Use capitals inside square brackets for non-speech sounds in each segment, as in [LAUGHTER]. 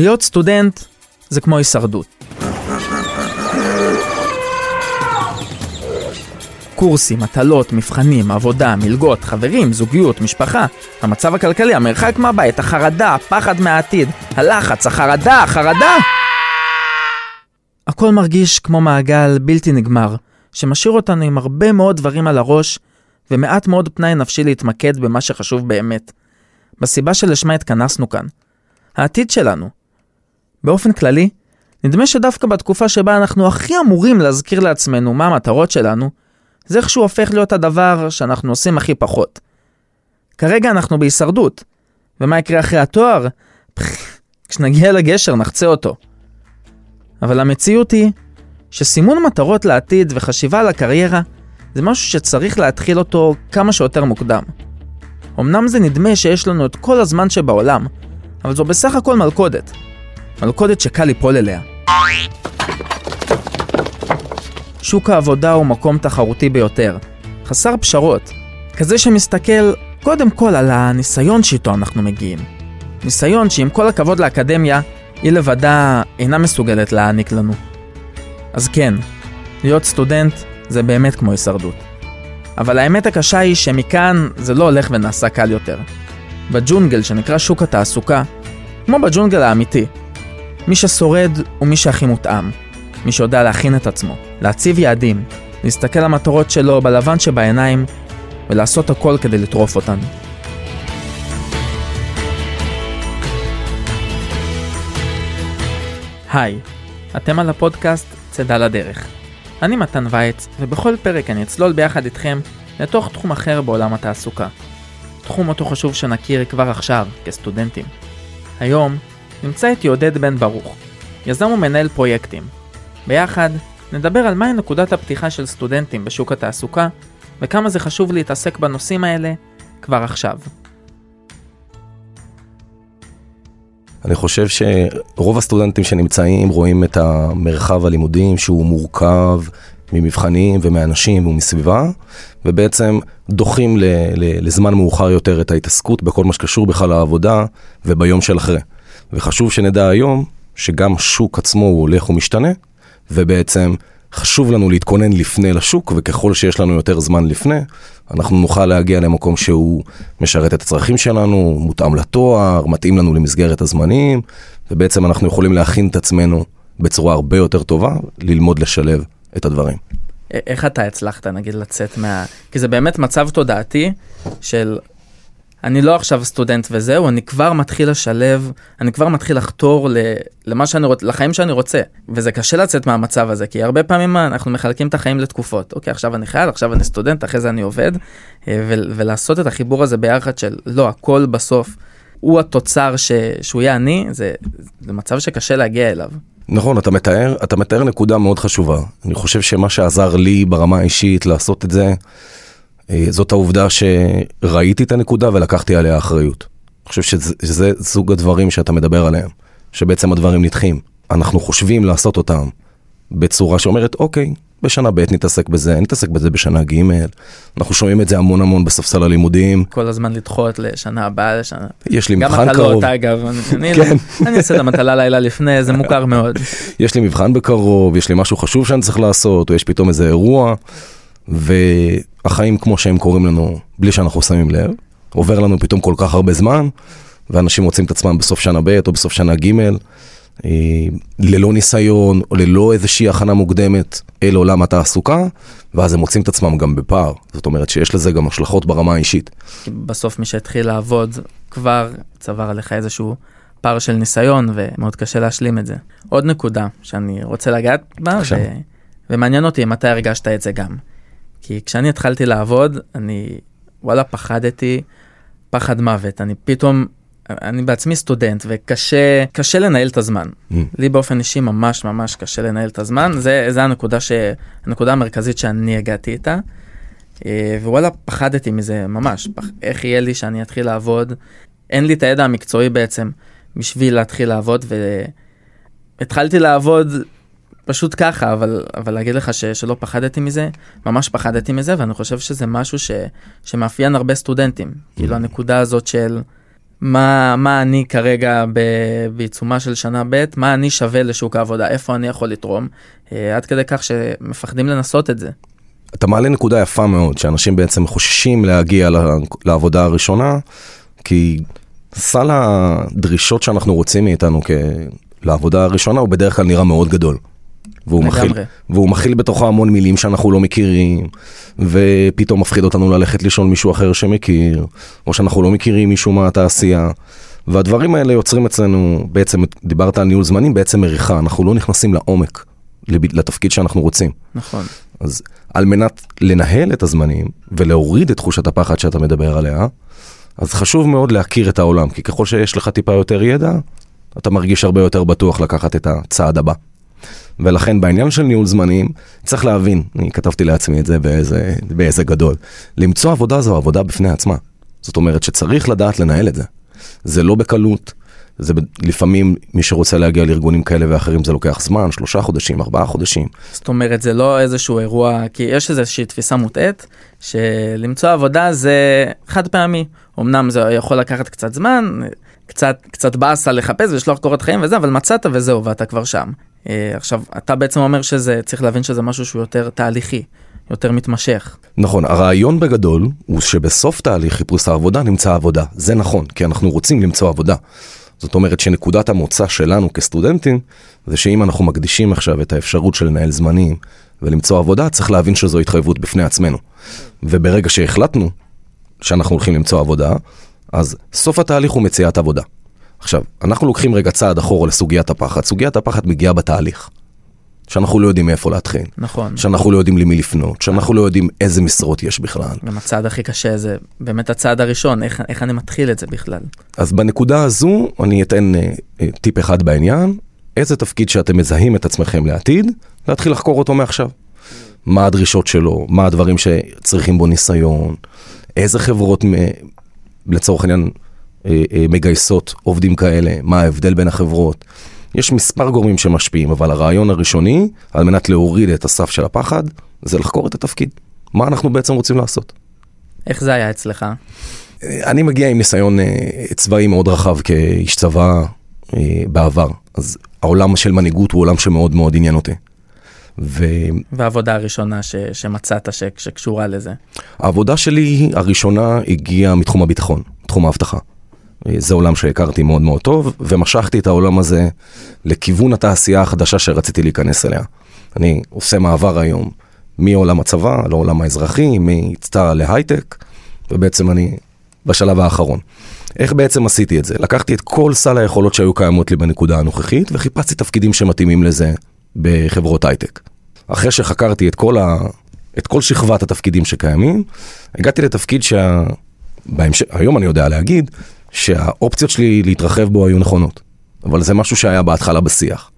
להיות סטודנט זה כמו הישרדות. קורסים, מטלות, מבחנים, עבודה, מלגות, חברים, זוגיות, משפחה, המצב הכלכלי, המרחק מהבית, החרדה, הפחד מהעתיד, הלחץ, החרדה, החרדה! הכל מרגיש כמו מעגל בלתי נגמר, שמשאיר אותנו עם הרבה מאוד דברים על הראש, ומעט מאוד פנאי נפשי להתמקד במה שחשוב באמת. בסיבה שלשמה התכנסנו כאן. העתיד שלנו. באופן כללי, נדמה שדווקא בתקופה שבה אנחנו הכי אמורים להזכיר לעצמנו מה המטרות שלנו, זה איכשהו הופך להיות הדבר שאנחנו עושים הכי פחות. כרגע אנחנו בהישרדות, ומה יקרה אחרי התואר? [LAUGHS] כשנגיע לגשר נחצה אותו. אבל המציאות היא שסימון מטרות לעתיד וחשיבה על הקריירה זה משהו שצריך להתחיל אותו כמה שיותר מוקדם. אמנם זה נדמה שיש לנו את כל הזמן שבעולם, אבל זו בסך הכל מלכודת. מלכודת שקל ליפול אליה. שוק העבודה הוא מקום תחרותי ביותר, חסר פשרות, כזה שמסתכל קודם כל על הניסיון שאיתו אנחנו מגיעים. ניסיון שעם כל הכבוד לאקדמיה, היא לבדה אינה מסוגלת להעניק לנו. אז כן, להיות סטודנט זה באמת כמו הישרדות. אבל האמת הקשה היא שמכאן זה לא הולך ונעשה קל יותר. בג'ונגל שנקרא שוק התעסוקה, כמו בג'ונגל האמיתי, מי ששורד הוא מי שהכי מותאם. מי שיודע להכין את עצמו, להציב יעדים, להסתכל על המטרות שלו בלבן שבעיניים ולעשות הכל כדי לטרוף אותן. היי, אתם על הפודקאסט צידה לדרך. אני מתן וייץ, ובכל פרק אני אצלול ביחד איתכם לתוך תחום אחר בעולם התעסוקה. תחום אותו חשוב שנכיר כבר עכשיו, כסטודנטים. היום נמצא איתי עודד בן ברוך, יזם ומנהל פרויקטים. ביחד נדבר על מהי נקודת הפתיחה של סטודנטים בשוק התעסוקה, וכמה זה חשוב להתעסק בנושאים האלה כבר עכשיו. אני חושב שרוב הסטודנטים שנמצאים רואים את המרחב הלימודים שהוא מורכב ממבחנים ומאנשים ומסביבה, ובעצם דוחים לזמן מאוחר יותר את ההתעסקות בכל מה שקשור בכלל לעבודה וביום של אחרי. וחשוב שנדע היום שגם שוק עצמו הוא הולך ומשתנה, ובעצם חשוב לנו להתכונן לפני לשוק, וככל שיש לנו יותר זמן לפני, אנחנו נוכל להגיע למקום שהוא משרת את הצרכים שלנו, מותאם לתואר, מתאים לנו למסגרת הזמנים, ובעצם אנחנו יכולים להכין את עצמנו בצורה הרבה יותר טובה, ללמוד לשלב את הדברים. איך אתה הצלחת נגיד לצאת מה... כי זה באמת מצב תודעתי של אני לא עכשיו סטודנט וזהו, אני כבר מתחיל לשלב, אני כבר מתחיל לחתור למה שאני רוצה, לחיים שאני רוצה. וזה קשה לצאת מהמצב הזה, כי הרבה פעמים אנחנו מחלקים את החיים לתקופות. אוקיי, עכשיו אני חייל, עכשיו אני סטודנט, אחרי זה אני עובד, אה, ולעשות את החיבור הזה ביחד של לא, הכל בסוף הוא התוצר ש, שהוא יהיה אני, זה, זה מצב שקשה להגיע אליו. נכון, אתה מתאר, אתה מתאר נקודה מאוד חשובה. אני חושב שמה שעזר לי ברמה האישית לעשות את זה, אה, זאת העובדה שראיתי את הנקודה ולקחתי עליה אחריות. אני חושב שזה, שזה סוג הדברים שאתה מדבר עליהם, שבעצם הדברים נדחים. אנחנו חושבים לעשות אותם בצורה שאומרת, אוקיי, בשנה ב' נתעסק בזה, נתעסק בזה בשנה ג', אנחנו שומעים את זה המון המון בספסל הלימודים. כל הזמן לדחות לשנה הבאה, לשנה... יש לי מבחן קרוב. גם מטלות אגב, [LAUGHS] אני, כן. אני אעשה את המטלה לילה לפני, זה מוכר מאוד. [LAUGHS] יש לי מבחן בקרוב, יש לי משהו חשוב שאני צריך לעשות, או יש פתאום איזה אירוע. והחיים כמו שהם קורים לנו בלי שאנחנו שמים לב, עובר לנו פתאום כל כך הרבה זמן, ואנשים מוצאים את עצמם בסוף שנה ב' או בסוף שנה ג', אה, ללא ניסיון או ללא איזושהי הכנה מוקדמת אל עולם התעסוקה, ואז הם מוצאים את עצמם גם בפער. זאת אומרת שיש לזה גם השלכות ברמה האישית. בסוף מי שהתחיל לעבוד כבר צבר עליך איזשהו פער של ניסיון, ומאוד קשה להשלים את זה. עוד נקודה שאני רוצה לגעת בה, ו... ומעניין אותי אתה הרגשת את זה גם. כי כשאני התחלתי לעבוד, אני, וואלה, פחדתי פחד מוות. אני פתאום, אני בעצמי סטודנט, וקשה, קשה לנהל את הזמן. Mm. לי באופן אישי ממש ממש קשה לנהל את הזמן. זה, זה הנקודה, ש, הנקודה המרכזית שאני הגעתי איתה. אה, ווואלה, פחדתי מזה ממש. פח, איך יהיה לי שאני אתחיל לעבוד? אין לי את הידע המקצועי בעצם בשביל להתחיל לעבוד, והתחלתי לעבוד פשוט ככה, אבל, אבל להגיד לך ש, שלא פחדתי מזה, ממש פחדתי מזה, ואני חושב שזה משהו ש, שמאפיין הרבה סטודנטים. כאילו mm. הנקודה הזאת של מה, מה אני כרגע ב- בעיצומה של שנה ב', מה אני שווה לשוק העבודה, איפה אני יכול לתרום, אה, עד כדי כך שמפחדים לנסות את זה. אתה מעלה נקודה יפה מאוד, שאנשים בעצם חוששים להגיע לעבודה הראשונה, כי סל הדרישות שאנחנו רוצים מאיתנו כ... לעבודה הראשונה הוא בדרך כלל נראה מאוד גדול. והוא מכיל, והוא מכיל בתוכו המון מילים שאנחנו לא מכירים, ופתאום מפחיד אותנו ללכת לשאול מישהו אחר שמכיר, או שאנחנו לא מכירים מישהו מהתעשייה. והדברים האלה יוצרים אצלנו, בעצם, דיברת על ניהול זמנים, בעצם מריחה, אנחנו לא נכנסים לעומק, לתפקיד שאנחנו רוצים. נכון. אז על מנת לנהל את הזמנים ולהוריד את תחושת הפחד שאתה מדבר עליה, אז חשוב מאוד להכיר את העולם, כי ככל שיש לך טיפה יותר ידע, אתה מרגיש הרבה יותר בטוח לקחת את הצעד הבא. ולכן בעניין של ניהול זמנים, צריך להבין, אני כתבתי לעצמי את זה באיזה, באיזה גדול, למצוא עבודה זו עבודה בפני עצמה. זאת אומרת שצריך לדעת לנהל את זה. זה לא בקלות, זה לפעמים מי שרוצה להגיע לארגונים כאלה ואחרים זה לוקח זמן, שלושה חודשים, ארבעה חודשים. זאת אומרת זה לא איזשהו אירוע, כי יש איזושהי תפיסה מוטעית, שלמצוא עבודה זה חד פעמי. אמנם זה יכול לקחת קצת זמן, קצת, קצת באסה לחפש ולשלוח קורות חיים וזה, אבל מצאת וזהו ואתה כבר שם. אה, עכשיו, אתה בעצם אומר שזה, צריך להבין שזה משהו שהוא יותר תהליכי, יותר מתמשך. נכון, הרעיון בגדול הוא שבסוף תהליך חיפוש העבודה נמצא עבודה. זה נכון, כי אנחנו רוצים למצוא עבודה. זאת אומרת שנקודת המוצא שלנו כסטודנטים, זה שאם אנחנו מקדישים עכשיו את האפשרות של לנהל זמנים ולמצוא עבודה, צריך להבין שזו התחייבות בפני עצמנו. וברגע שהחלטנו שאנחנו הולכים למצוא עבודה, אז סוף התהליך הוא מציאת עבודה. עכשיו, אנחנו לוקחים רגע צעד אחורה לסוגיית הפחד. סוגיית הפחד מגיעה בתהליך. שאנחנו לא יודעים מאיפה להתחיל. נכון. שאנחנו לא יודעים למי לפנות, שאנחנו לא יודעים איזה משרות יש בכלל. גם הצעד הכי קשה זה באמת הצעד הראשון, איך, איך אני מתחיל את זה בכלל. אז בנקודה הזו אני אתן אה, אה, טיפ אחד בעניין, איזה תפקיד שאתם מזהים את עצמכם לעתיד, להתחיל לחקור אותו מעכשיו. מה הדרישות שלו, מה הדברים שצריכים בו ניסיון, איזה חברות לצורך העניין מגייסות עובדים כאלה, מה ההבדל בין החברות. יש מספר גורמים שמשפיעים, אבל הרעיון הראשוני, על מנת להוריד את הסף של הפחד, זה לחקור את התפקיד. מה אנחנו בעצם רוצים לעשות. איך זה היה אצלך? אה, אני מגיע עם ניסיון צבאי מאוד רחב כאיש צבא בעבר, אז העולם של מנהיגות הוא עולם שמאוד מאוד עניין אותי. ו... והעבודה הראשונה ש... שמצאת ש... שקשורה לזה? העבודה שלי הראשונה הגיעה מתחום הביטחון, תחום האבטחה. זה עולם שהכרתי מאוד מאוד טוב, ומשכתי את העולם הזה לכיוון התעשייה החדשה שרציתי להיכנס אליה. אני עושה מעבר היום מעולם הצבא לעולם האזרחי, מצטער להייטק, ובעצם אני בשלב האחרון. איך בעצם עשיתי את זה? לקחתי את כל סל היכולות שהיו קיימות לי בנקודה הנוכחית, וחיפשתי תפקידים שמתאימים לזה בחברות הייטק. אחרי שחקרתי את כל, ה... את כל שכבת התפקידים שקיימים, הגעתי לתפקיד שהיום אני יודע להגיד שהאופציות שלי להתרחב בו היו נכונות. אבל זה משהו שהיה בהתחלה בשיח.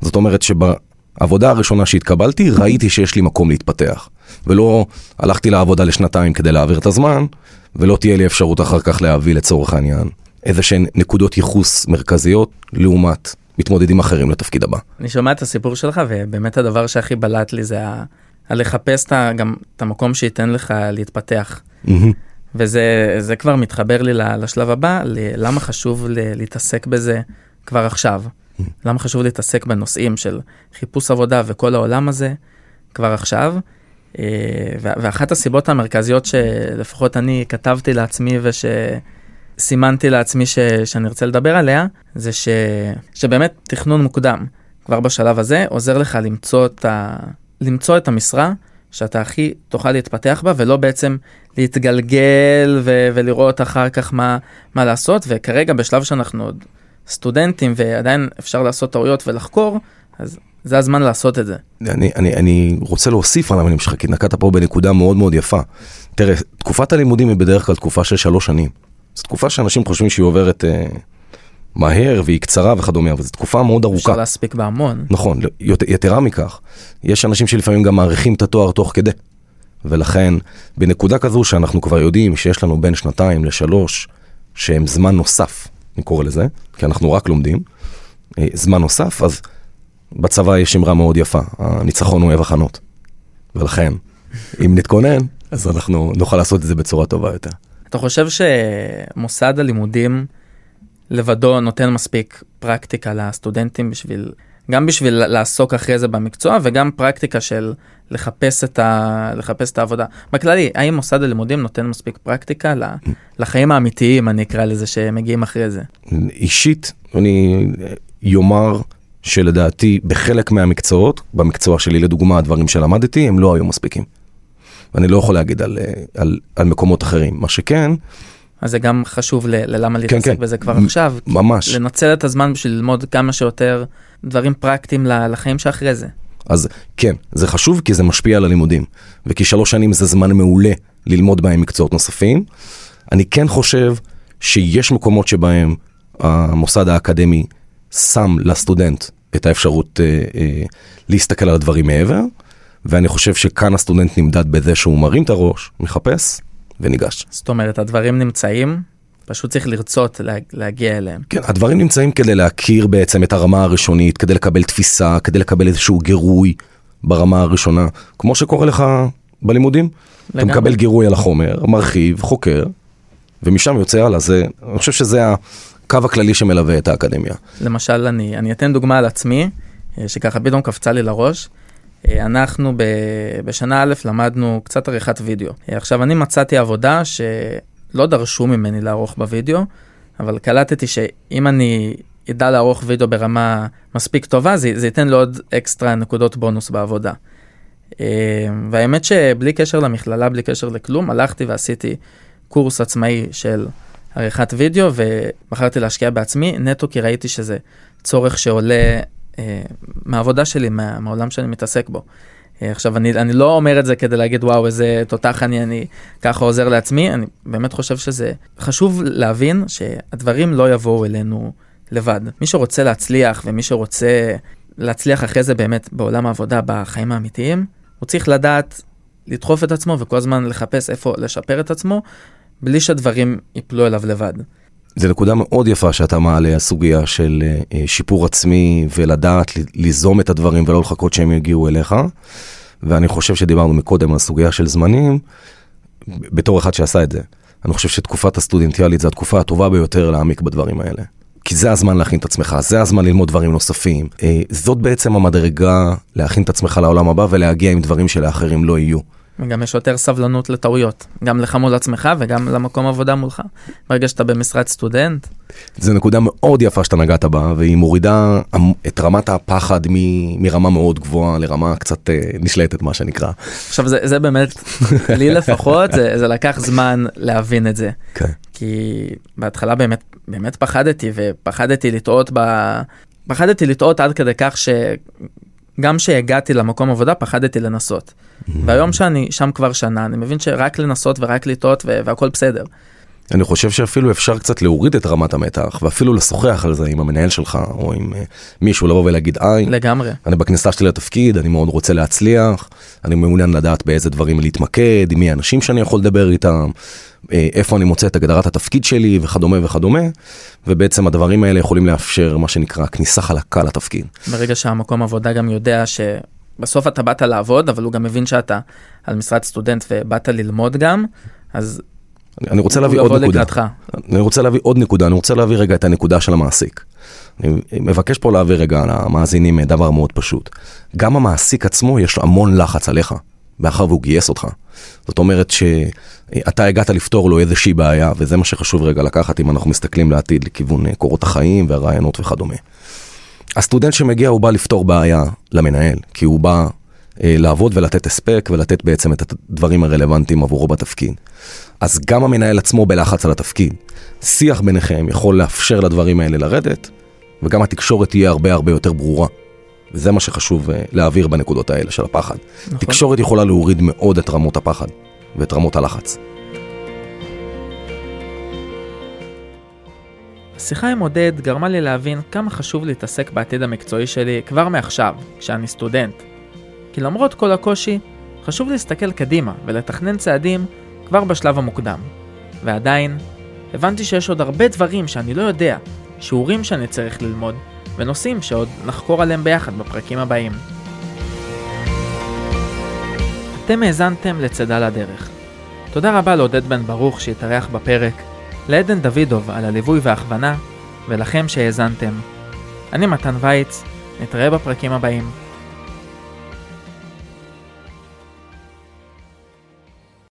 זאת אומרת שבעבודה הראשונה שהתקבלתי, ראיתי שיש לי מקום להתפתח. ולא הלכתי לעבודה לשנתיים כדי להעביר את הזמן, ולא תהיה לי אפשרות אחר כך להביא לצורך העניין איזה שהן נקודות ייחוס מרכזיות לעומת מתמודדים אחרים לתפקיד הבא. אני שומע את הסיפור שלך ובאמת הדבר שהכי בלט לי זה ה... לחפש את גם את המקום שייתן לך להתפתח. Mm-hmm. וזה כבר מתחבר לי לשלב הבא, למה חשוב להתעסק בזה כבר עכשיו. למה חשוב להתעסק בנושאים של חיפוש עבודה וכל העולם הזה כבר עכשיו. אה, ואחת הסיבות המרכזיות שלפחות אני כתבתי לעצמי וש... סימנתי לעצמי ש, שאני רוצה לדבר עליה, זה ש, שבאמת תכנון מוקדם, כבר בשלב הזה, עוזר לך למצוא את, ה, למצוא את המשרה שאתה הכי תוכל להתפתח בה, ולא בעצם להתגלגל ו, ולראות אחר כך מה, מה לעשות, וכרגע בשלב שאנחנו עוד סטודנטים ועדיין אפשר לעשות טעויות ולחקור, אז זה הזמן לעשות את זה. אני, אני, אני רוצה להוסיף על המילים שלך, כי נקעת פה בנקודה מאוד מאוד יפה. תראה, תקופת הלימודים היא בדרך כלל תקופה של שלוש שנים. זו תקופה שאנשים חושבים שהיא עוברת אה, מהר והיא קצרה וכדומה, אבל זו תקופה מאוד ארוכה. אפשר להספיק בהמון. נכון, יתרה מכך, יש אנשים שלפעמים גם מעריכים את התואר תוך כדי. ולכן, בנקודה כזו שאנחנו כבר יודעים שיש לנו בין שנתיים לשלוש, שהם זמן נוסף, אני קורא לזה, כי אנחנו רק לומדים, אה, זמן נוסף, אז בצבא יש אמרה מאוד יפה, הניצחון הוא אוהב הכנות. ולכן, אם נתכונן, אז אנחנו נוכל לעשות את זה בצורה טובה יותר. אתה חושב שמוסד הלימודים לבדו נותן מספיק פרקטיקה לסטודנטים בשביל, גם בשביל לעסוק אחרי זה במקצוע וגם פרקטיקה של לחפש את, ה, לחפש את העבודה. בכללי, האם מוסד הלימודים נותן מספיק פרקטיקה לחיים האמיתיים, אני אקרא לזה, שמגיעים אחרי זה? אישית, אני יאמר שלדעתי בחלק מהמקצועות, במקצוע שלי לדוגמה, הדברים שלמדתי, הם לא היו מספיקים. ואני לא יכול להגיד על, על, על מקומות אחרים. מה שכן, אז זה גם חשוב ל- ללמה להתעסק כן, כן. בזה כבר עכשיו. ממש. לנצל את הזמן בשביל ללמוד כמה שיותר דברים פרקטיים לחיים שאחרי זה. אז כן, זה חשוב כי זה משפיע על הלימודים. וכי שלוש שנים זה זמן מעולה ללמוד בהם מקצועות נוספים. אני כן חושב שיש מקומות שבהם המוסד האקדמי שם לסטודנט את האפשרות אה, אה, להסתכל על הדברים מעבר, ואני חושב שכאן הסטודנט נמדד בזה שהוא מרים את הראש, מחפש וניגש. זאת אומרת, הדברים נמצאים, פשוט צריך לרצות לה, להגיע אליהם. כן, הדברים נמצאים כדי להכיר בעצם את הרמה הראשונית, כדי לקבל תפיסה, כדי לקבל איזשהו גירוי ברמה הראשונה, כמו שקורה לך בלימודים. לגמרי. אתה מקבל גירוי על החומר, מרחיב, חוקר, ומשם יוצא הלאה. זה, אני חושב שזה הקו הכללי שמלווה את האקדמיה. למשל, אני, אני אתן דוגמה על עצמי, אה, שככה פתאום קפצה לי לראש. אה, אנחנו ב, בשנה א' למדנו קצת עריכת וידאו. אה, עכשיו, אני מצאתי עבודה שלא דרשו ממני לערוך בווידאו, אבל קלטתי שאם אני אדע לערוך וידאו ברמה מספיק טובה, זה, זה ייתן לי עוד אקסטרה נקודות בונוס בעבודה. והאמת שבלי קשר למכללה, בלי קשר לכלום, הלכתי ועשיתי קורס עצמאי של עריכת וידאו, ובחרתי להשקיע בעצמי, נטו כי ראיתי שזה צורך שעולה אה, מהעבודה שלי, מה, מהעולם שאני מתעסק בו. אה, עכשיו, אני, אני לא אומר את זה כדי להגיד, וואו, איזה תותח אני, אני ככה עוזר לעצמי, אני באמת חושב שזה חשוב להבין שהדברים לא יבואו אלינו לבד. מי שרוצה להצליח ומי שרוצה להצליח אחרי זה באמת בעולם העבודה, בחיים האמיתיים, הוא צריך לדעת לדחוף את עצמו וכל הזמן לחפש איפה לשפר את עצמו, בלי שהדברים ייפלו אליו לבד. זה נקודה מאוד יפה שאתה מעלה, הסוגיה של אה, שיפור עצמי ולדעת ליזום את הדברים ולא לחכות שהם יגיעו אליך. ואני חושב שדיברנו מקודם על סוגיה של זמנים, בתור אחד שעשה את זה. אני חושב שתקופת הסטודנטיאלית זה התקופה הטובה ביותר להעמיק בדברים האלה. כי זה הזמן להכין את עצמך, זה הזמן ללמוד דברים נוספים. אה, זאת בעצם המדרגה להכין את עצמך לעולם הבא ולהגיע עם דברים שלאחרים לא יהיו. וגם יש יותר סבלנות לטעויות, גם לך מול עצמך וגם למקום עבודה מולך. ברגע שאתה במשרד סטודנט. זו נקודה מאוד יפה שאתה נגעת בה, והיא מורידה את רמת הפחד מ, מרמה מאוד גבוהה לרמה קצת אה, נשלטת, מה שנקרא. עכשיו זה, זה באמת, [LAUGHS] לי לפחות, זה, זה לקח זמן להבין את זה. כן. כי בהתחלה באמת, באמת פחדתי, ופחדתי לטעות ב... פחדתי לטעות עד כדי כך ש... גם כשהגעתי למקום עבודה פחדתי לנסות. והיום שאני שם כבר שנה, אני מבין שרק לנסות ורק לטעות והכל בסדר. אני חושב שאפילו אפשר קצת להוריד את רמת המתח, ואפילו לשוחח על זה עם המנהל שלך, או עם uh, מישהו לבוא ולהגיד, היי, לגמרי. אני בכניסה שלי לתפקיד, אני מאוד רוצה להצליח, אני מעוניין לדעת באיזה דברים להתמקד, עם מי האנשים שאני יכול לדבר איתם, אה, איפה אני מוצא את הגדרת התפקיד שלי וכדומה וכדומה, ובעצם הדברים האלה יכולים לאפשר מה שנקרא כניסה חלקה לתפקיד. ברגע שהמקום עבודה גם יודע ש... בסוף אתה באת לעבוד, אבל הוא גם מבין שאתה על משרד סטודנט ובאת ללמוד גם, אז אני, רוצה להביא עוד נקודה. לקראתך. אני רוצה להביא עוד נקודה, אני רוצה להביא רגע את הנקודה של המעסיק. אני מבקש פה להביא רגע למאזינים דבר מאוד פשוט. גם המעסיק עצמו יש לו המון לחץ עליך, מאחר והוא גייס אותך. זאת אומרת שאתה הגעת לפתור לו איזושהי בעיה, וזה מה שחשוב רגע לקחת אם אנחנו מסתכלים לעתיד לכיוון קורות החיים והרעיונות וכדומה. הסטודנט שמגיע הוא בא לפתור בעיה למנהל, כי הוא בא אה, לעבוד ולתת הספק ולתת בעצם את הדברים הרלוונטיים עבורו בתפקיד. אז גם המנהל עצמו בלחץ על התפקיד. שיח ביניכם יכול לאפשר לדברים האלה לרדת, וגם התקשורת תהיה הרבה הרבה יותר ברורה. וזה מה שחשוב אה, להעביר בנקודות האלה של הפחד. נכון. תקשורת יכולה להוריד מאוד את רמות הפחד ואת רמות הלחץ. השיחה עם עודד גרמה לי להבין כמה חשוב להתעסק בעתיד המקצועי שלי כבר מעכשיו, כשאני סטודנט. כי למרות כל הקושי, חשוב להסתכל קדימה ולתכנן צעדים כבר בשלב המוקדם. ועדיין, הבנתי שיש עוד הרבה דברים שאני לא יודע, שיעורים שאני צריך ללמוד, ונושאים שעוד נחקור עליהם ביחד בפרקים הבאים. אתם האזנתם לצדה לדרך. תודה רבה לעודד בן ברוך שהתארח בפרק, לעדן דוידוב על הליווי וההכוונה, ולכם שהאזנתם. אני מתן וייץ, נתראה בפרקים הבאים.